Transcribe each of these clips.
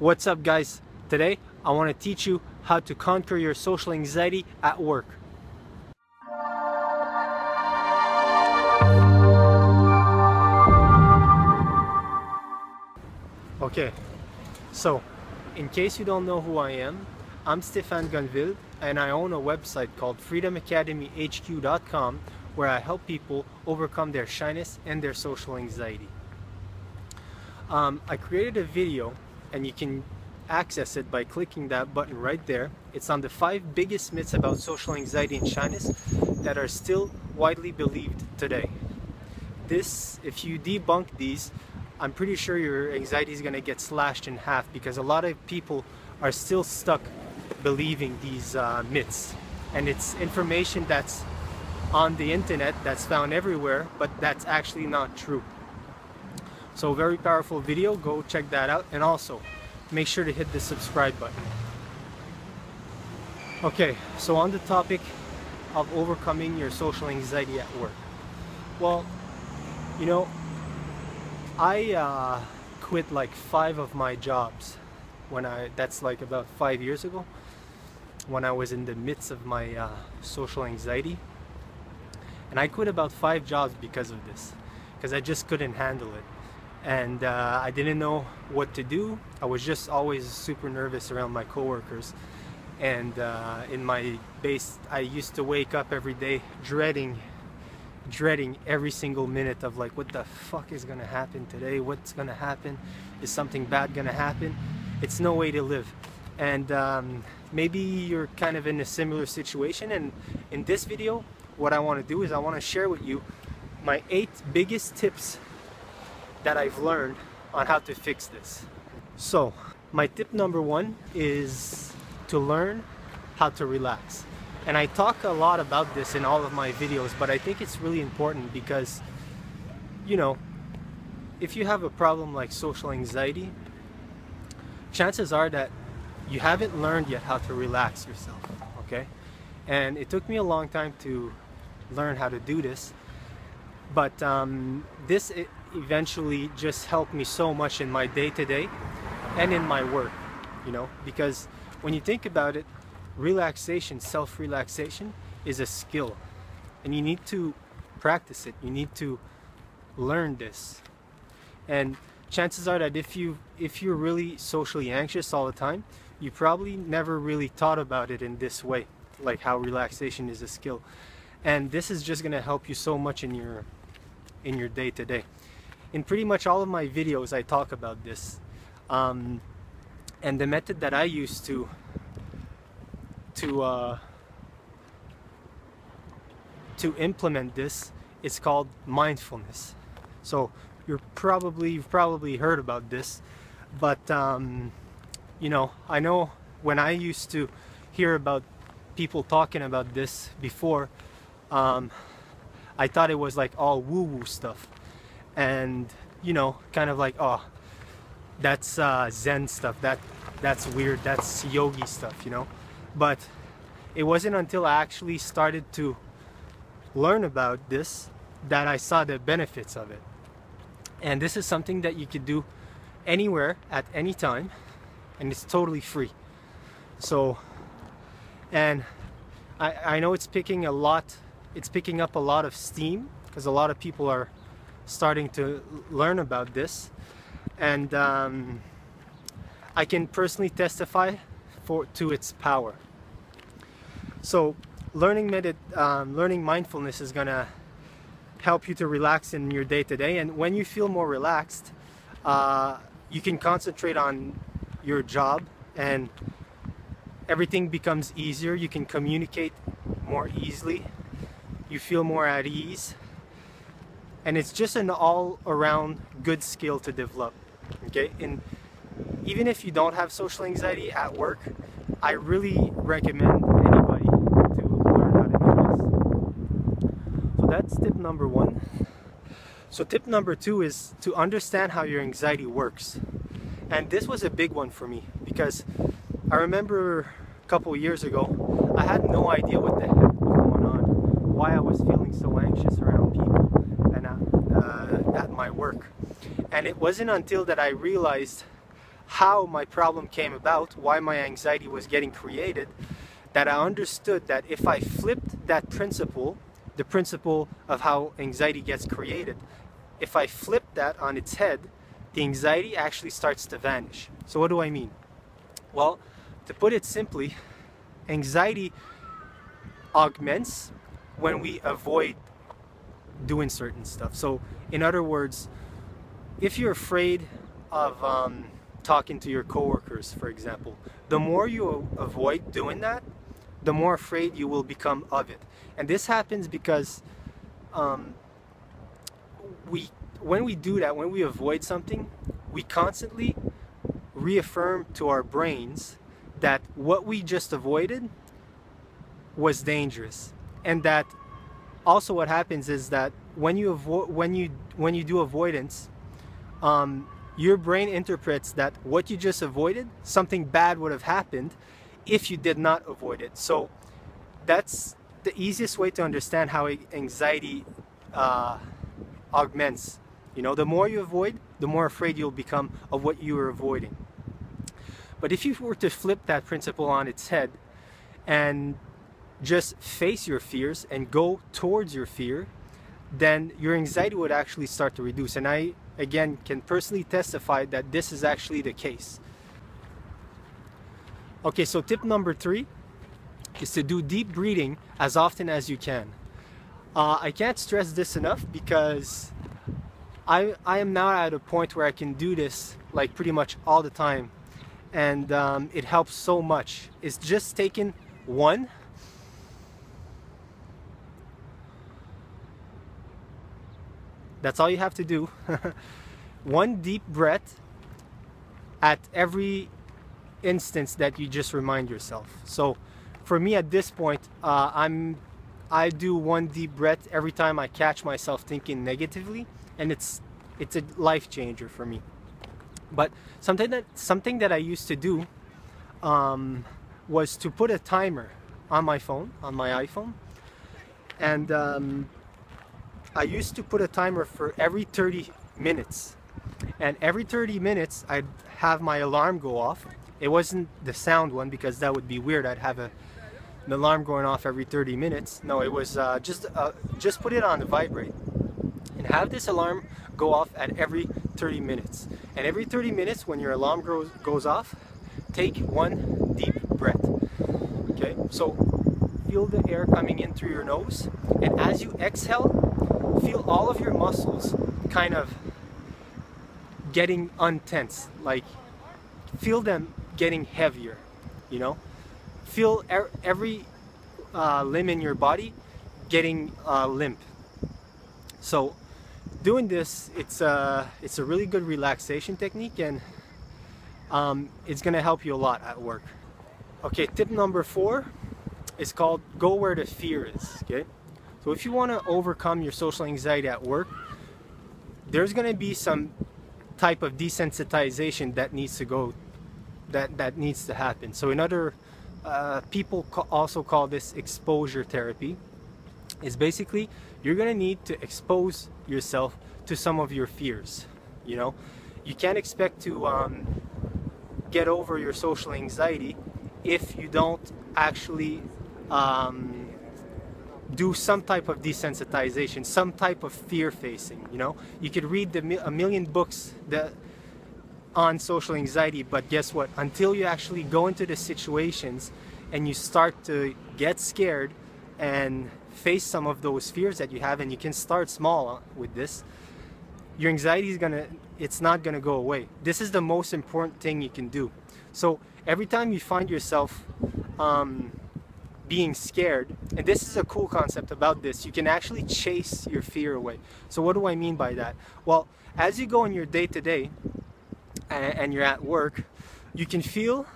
What's up guys? Today I want to teach you how to conquer your social anxiety at work. Okay, so in case you don't know who I am, I'm Stéphane Gonville and I own a website called freedomacademyhq.com where I help people overcome their shyness and their social anxiety. Um, I created a video and you can access it by clicking that button right there. It's on the five biggest myths about social anxiety and shyness that are still widely believed today. This, if you debunk these, I'm pretty sure your anxiety is going to get slashed in half because a lot of people are still stuck believing these uh, myths. And it's information that's on the internet that's found everywhere, but that's actually not true. So very powerful video, go check that out. And also, make sure to hit the subscribe button. Okay, so on the topic of overcoming your social anxiety at work. Well, you know, I uh, quit like five of my jobs when I, that's like about five years ago, when I was in the midst of my uh, social anxiety. And I quit about five jobs because of this, because I just couldn't handle it and uh, I didn't know what to do. I was just always super nervous around my coworkers. And uh, in my base, I used to wake up every day dreading, dreading every single minute of like, what the fuck is gonna happen today? What's gonna happen? Is something bad gonna happen? It's no way to live. And um, maybe you're kind of in a similar situation. And in this video, what I wanna do is I wanna share with you my eight biggest tips that I've learned on how to fix this. So, my tip number one is to learn how to relax. And I talk a lot about this in all of my videos, but I think it's really important because, you know, if you have a problem like social anxiety, chances are that you haven't learned yet how to relax yourself, okay? And it took me a long time to learn how to do this, but um, this eventually just helped me so much in my day-to-day and in my work you know? Because when you think about it relaxation self-relaxation is a skill and you need to practice it. You need to learn this. And chances are that if you if you're really socially anxious all the time you probably never really thought about it in this way like how relaxation is a skill. And this is just going to help you so much in your in your day to day in pretty much all of my videos I talk about this. Um, and the method that I use to to uh, to implement this is called mindfulness. So you're probably you've probably heard about this but um, you know I know when I used to hear about people talking about this before um, I thought it was like all woo-woo stuff and you know kind of like oh that's uh, zen stuff. That that's weird. That's yogi stuff you know? But it wasn't until i actually started to learn about this that i saw the benefits of it. And this is something that you could do anywhere at any time and it's totally free. So and I, I know it's picking a lot it's picking up a lot of steam because a lot of people are starting to learn about this. And um, I can personally testify for to its power. So learning medit um, learning mindfulness is gonna help you to relax in your day-to-day -day. and when you feel more relaxed uh, you can concentrate on your job and everything becomes easier. You can communicate more easily. You feel more at ease and it's just an all-around good skill to develop okay? And even if you don't have social anxiety at work I really recommend anybody to learn how to do this. So that's tip number one. So tip number two is to understand how your anxiety works. And this was a big one for me because I remember a couple years ago I had no idea what the heck was going on why I was feeling so anxious around people and uh, uh, work. And it wasn't until that I realized how my problem came about, why my anxiety was getting created, that I understood that if I flipped that principle, the principle of how anxiety gets created, if I flip that on its head, the anxiety actually starts to vanish. So, what do I mean? Well, to put it simply, anxiety augments when we avoid doing certain stuff. So, in other words, if you're afraid of um, talking to your coworkers, for example, the more you avoid doing that, the more afraid you will become of it. And this happens because um, we, when we do that, when we avoid something, we constantly reaffirm to our brains that what we just avoided was dangerous and that also what happens is that when you avoid when you when you do avoidance um, your brain interprets that what you just avoided something bad would have happened if you did not avoid it. So that's the easiest way to understand how anxiety uh, augments. You know the more you avoid the more afraid you'll become of what you are avoiding. But if you were to flip that principle on its head and just face your fears and go towards your fear, then your anxiety would actually start to reduce. And I, again, can personally testify that this is actually the case. Okay, so tip number three is to do deep breathing as often as you can. Uh, I can't stress this enough because I, I am now at a point where I can do this like pretty much all the time and um, it helps so much. It's just taking one That's all you have to do. one deep breath at every instance that you just remind yourself. So for me at this point, uh, I'm I do one deep breath every time I catch myself thinking negatively, and it's it's a life changer for me. But something that something that I used to do um, was to put a timer on my phone, on my iPhone, and um, I used to put a timer for every 30 minutes. And every 30 minutes, I'd have my alarm go off. It wasn't the sound one because that would be weird. I'd have a, an alarm going off every 30 minutes. No, it was uh, just uh, just put it on the vibrate and have this alarm go off at every 30 minutes. And every 30 minutes, when your alarm goes goes off, take one deep breath. Okay, so feel the air coming in through your nose, and as you exhale, feel all of your muscles kind of getting untense like feel them getting heavier you know? Feel er every uh, limb in your body getting uh, limp. So doing this it's a uh, it's a really good relaxation technique and um, it's gonna help you a lot at work. Okay tip number four is called go where the fear is okay so if you want to overcome your social anxiety at work, there's going to be some type of desensitization that needs to go, that, that needs to happen. So in other, uh, people also call this exposure therapy. Is basically you're going to need to expose yourself to some of your fears. You know, you can't expect to um, get over your social anxiety if you don't actually um, do some type of desensitization, some type of fear facing. You know, you could read the, a million books that on social anxiety, but guess what? Until you actually go into the situations and you start to get scared and face some of those fears that you have, and you can start small uh, with this. Your anxiety is gonna, it's not gonna go away. This is the most important thing you can do. So every time you find yourself um, being scared. And this is a cool concept about this. You can actually chase your fear away. So what do I mean by that? Well, as you go in your day to day and you're at work, you can feel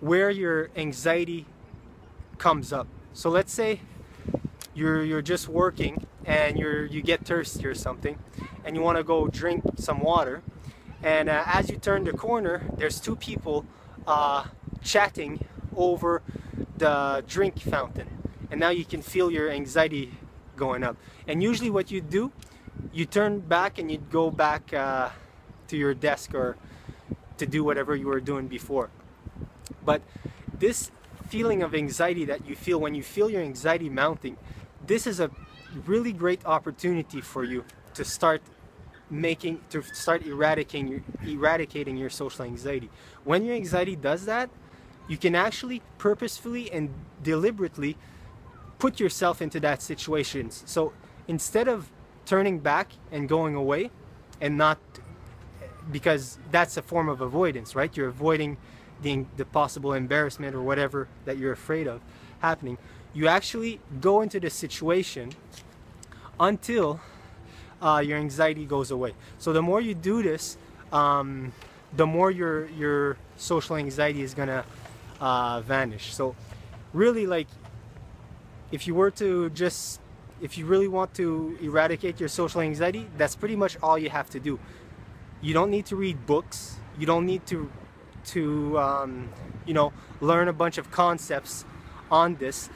where your anxiety comes up. So let's say you're you're just working and you're you get thirsty or something and you want to go drink some water and uh, as you turn the corner there's two people uh, chatting over the drink fountain and now you can feel your anxiety going up and usually what you do you turn back and you go back uh, to your desk or to do whatever you were doing before. But this feeling of anxiety that you feel when you feel your anxiety mounting, this is a really great opportunity for you to start making to start eradicating your eradicating your social anxiety. When your anxiety does that, you can actually purposefully and deliberately put yourself into that situation. So instead of turning back and going away and not because that's a form of avoidance, right? You're avoiding the, the possible embarrassment or whatever that you're afraid of happening. You actually go into the situation until uh, your anxiety goes away. So the more you do this, um, the more your your social anxiety is gonna uh, vanish. So really, like, if you were to just if you really want to eradicate your social anxiety, that's pretty much all you have to do. You don't need to read books. You don't need to to um, you know learn a bunch of concepts on this.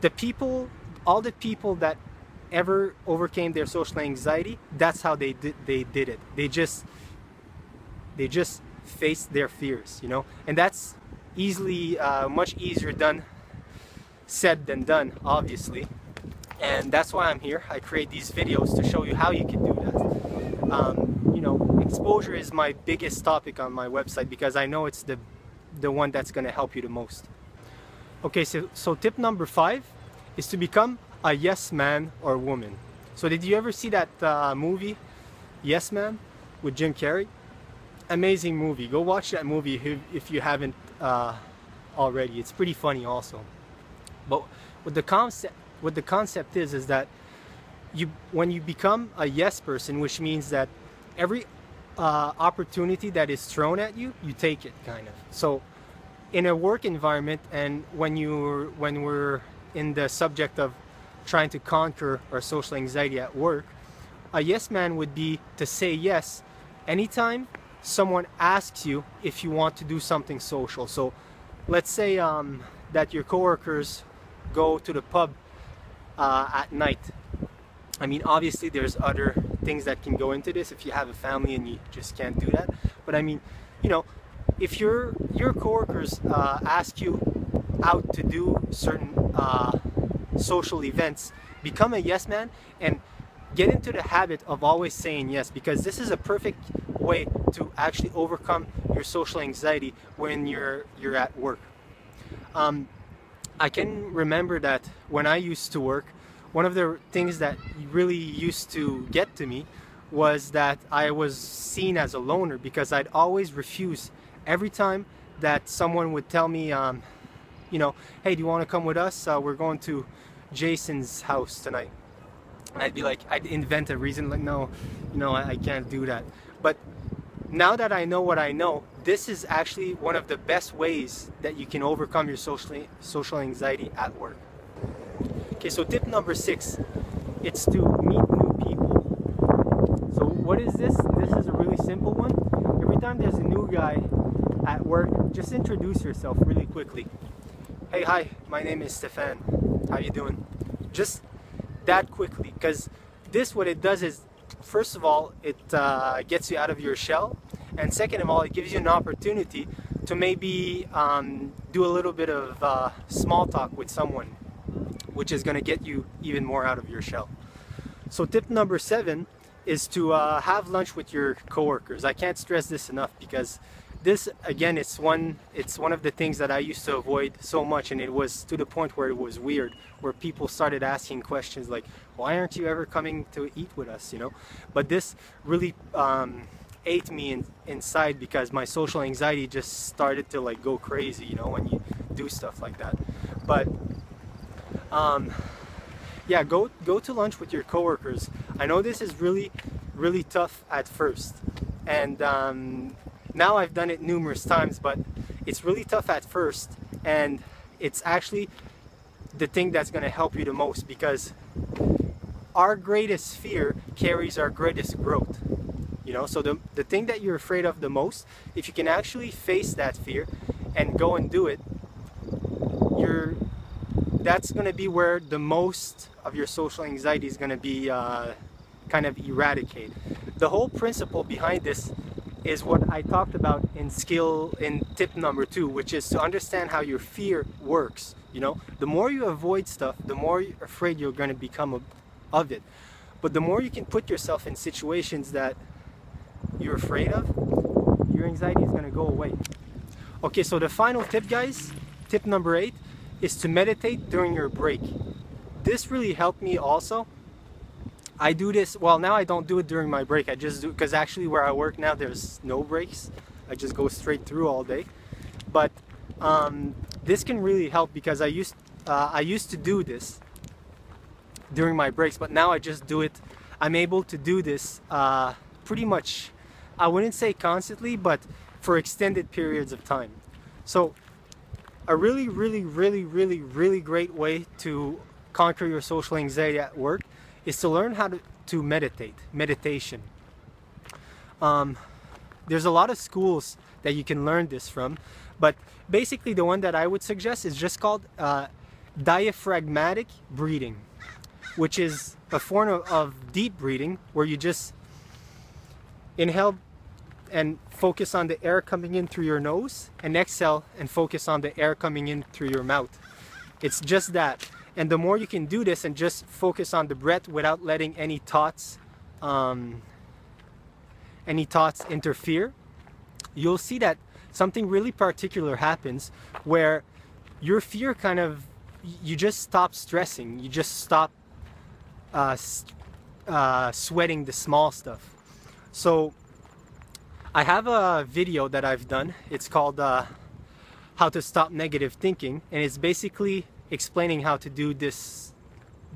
The people, all the people that ever overcame their social anxiety, that's how they did they did it. They just they just faced their fears, you know, and that's easily uh, much easier done said than done, obviously. And that's why I'm here. I create these videos to show you how you can do that. Um, you know, exposure is my biggest topic on my website because I know it's the the one that's going to help you the most. Okay, so, so tip number five is to become a yes man or woman. So did you ever see that uh, movie, Yes Man, with Jim Carrey? Amazing movie. Go watch that movie if, if you haven't uh, already. It's pretty funny also. But what the concept, what the concept is, is that you, when you become a yes person, which means that every uh, opportunity that is thrown at you, you take it, kind of. So, in a work environment, and when you when we're in the subject of trying to conquer our social anxiety at work, a yes man would be to say yes anytime someone asks you if you want to do something social. So let's say um, that your coworkers go to the pub uh, at night. I mean, obviously, there's other things that can go into this if you have a family and you just can't do that. But I mean, you know, if your your coworkers uh, ask you out to do certain uh, social events, become a yes man and get into the habit of always saying yes because this is a perfect way to actually overcome your social anxiety when you're you're at work. Um, I can remember that when I used to work, one of the things that really used to get to me was that I was seen as a loner because I'd always refuse every time that someone would tell me, um, you know, hey, do you want to come with us? Uh, we're going to Jason's house tonight. I'd be like, I'd invent a reason, like, no, you know, I, I can't do that. But now that I know what I know, this is actually one of the best ways that you can overcome your social, social anxiety at work. Okay, so tip number six, it's to meet new people. So what is this? This is a really simple one. Every time there's a new guy at work, just introduce yourself really quickly. Hey, hi, my name is Stefan. How you doing? Just that quickly, because this what it does is, first of all, it uh, gets you out of your shell, and second of all, it gives you an opportunity to maybe um, do a little bit of uh, small talk with someone, which is going to get you even more out of your shell. So tip number seven is to uh, have lunch with your coworkers. I can't stress this enough because this again it's one it's one of the things that I used to avoid so much and it was to the point where it was weird where people started asking questions like why aren't you ever coming to eat with us? you know? But this really um, ate me in, inside because my social anxiety just started to like go crazy you know when you do stuff like that. But um, yeah go go to lunch with your coworkers. I know this is really really tough at first. And um, now I've done it numerous times, but it's really tough at first, and it's actually the thing that's going to help you the most because our greatest fear carries our greatest growth. You know, so the, the thing that you're afraid of the most, if you can actually face that fear and go and do it, you're that's going to be where the most of your social anxiety is going to be uh, kind of eradicated. The whole principle behind this is what I talked about in skill in tip number two, which is to understand how your fear works. You know, the more you avoid stuff, the more afraid you're going to become of it. But the more you can put yourself in situations that you're afraid of, your anxiety is going to go away. Okay, so the final tip, guys, tip number eight, is to meditate during your break. This really helped me also I do this, well now I don't do it during my break, I just do, because actually where I work now there's no breaks. I just go straight through all day. But um, this can really help because I used, uh, I used to do this during my breaks, but now I just do it, I'm able to do this uh, pretty much, I wouldn't say constantly, but for extended periods of time. So a really, really, really, really, really great way to conquer your social anxiety at work is to learn how to, to meditate, meditation. Um, there's a lot of schools that you can learn this from, but basically the one that I would suggest is just called uh, diaphragmatic breathing, which is a form of, of deep breathing where you just inhale and focus on the air coming in through your nose and exhale and focus on the air coming in through your mouth. It's just that. And the more you can do this and just focus on the breath without letting any thoughts, um, any thoughts interfere, you'll see that something really particular happens where your fear kind of, you just stop stressing. You just stop uh, uh, sweating the small stuff. So I have a video that I've done. It's called uh, How to Stop Negative Thinking. And it's basically explaining how to do this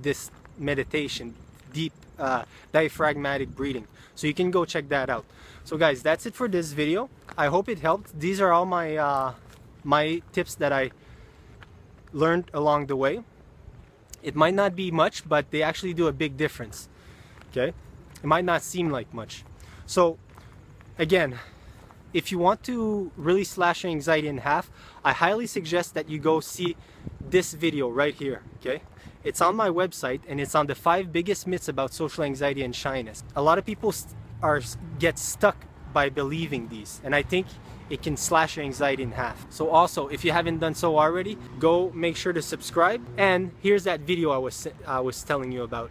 this meditation deep uh, diaphragmatic breathing. So you can go check that out. So guys that's it for this video. I hope it helped. These are all my uh, my tips that I learned along the way. It might not be much but they actually do a big difference. Okay? It might not seem like much. So again if you want to really slash your anxiety in half, I highly suggest that you go see this video right here, okay? It's on my website and it's on the five biggest myths about social anxiety and shyness. A lot of people are get stuck by believing these and I think it can slash your anxiety in half. So also, if you haven't done so already, go make sure to subscribe and here's that video I was, I was telling you about.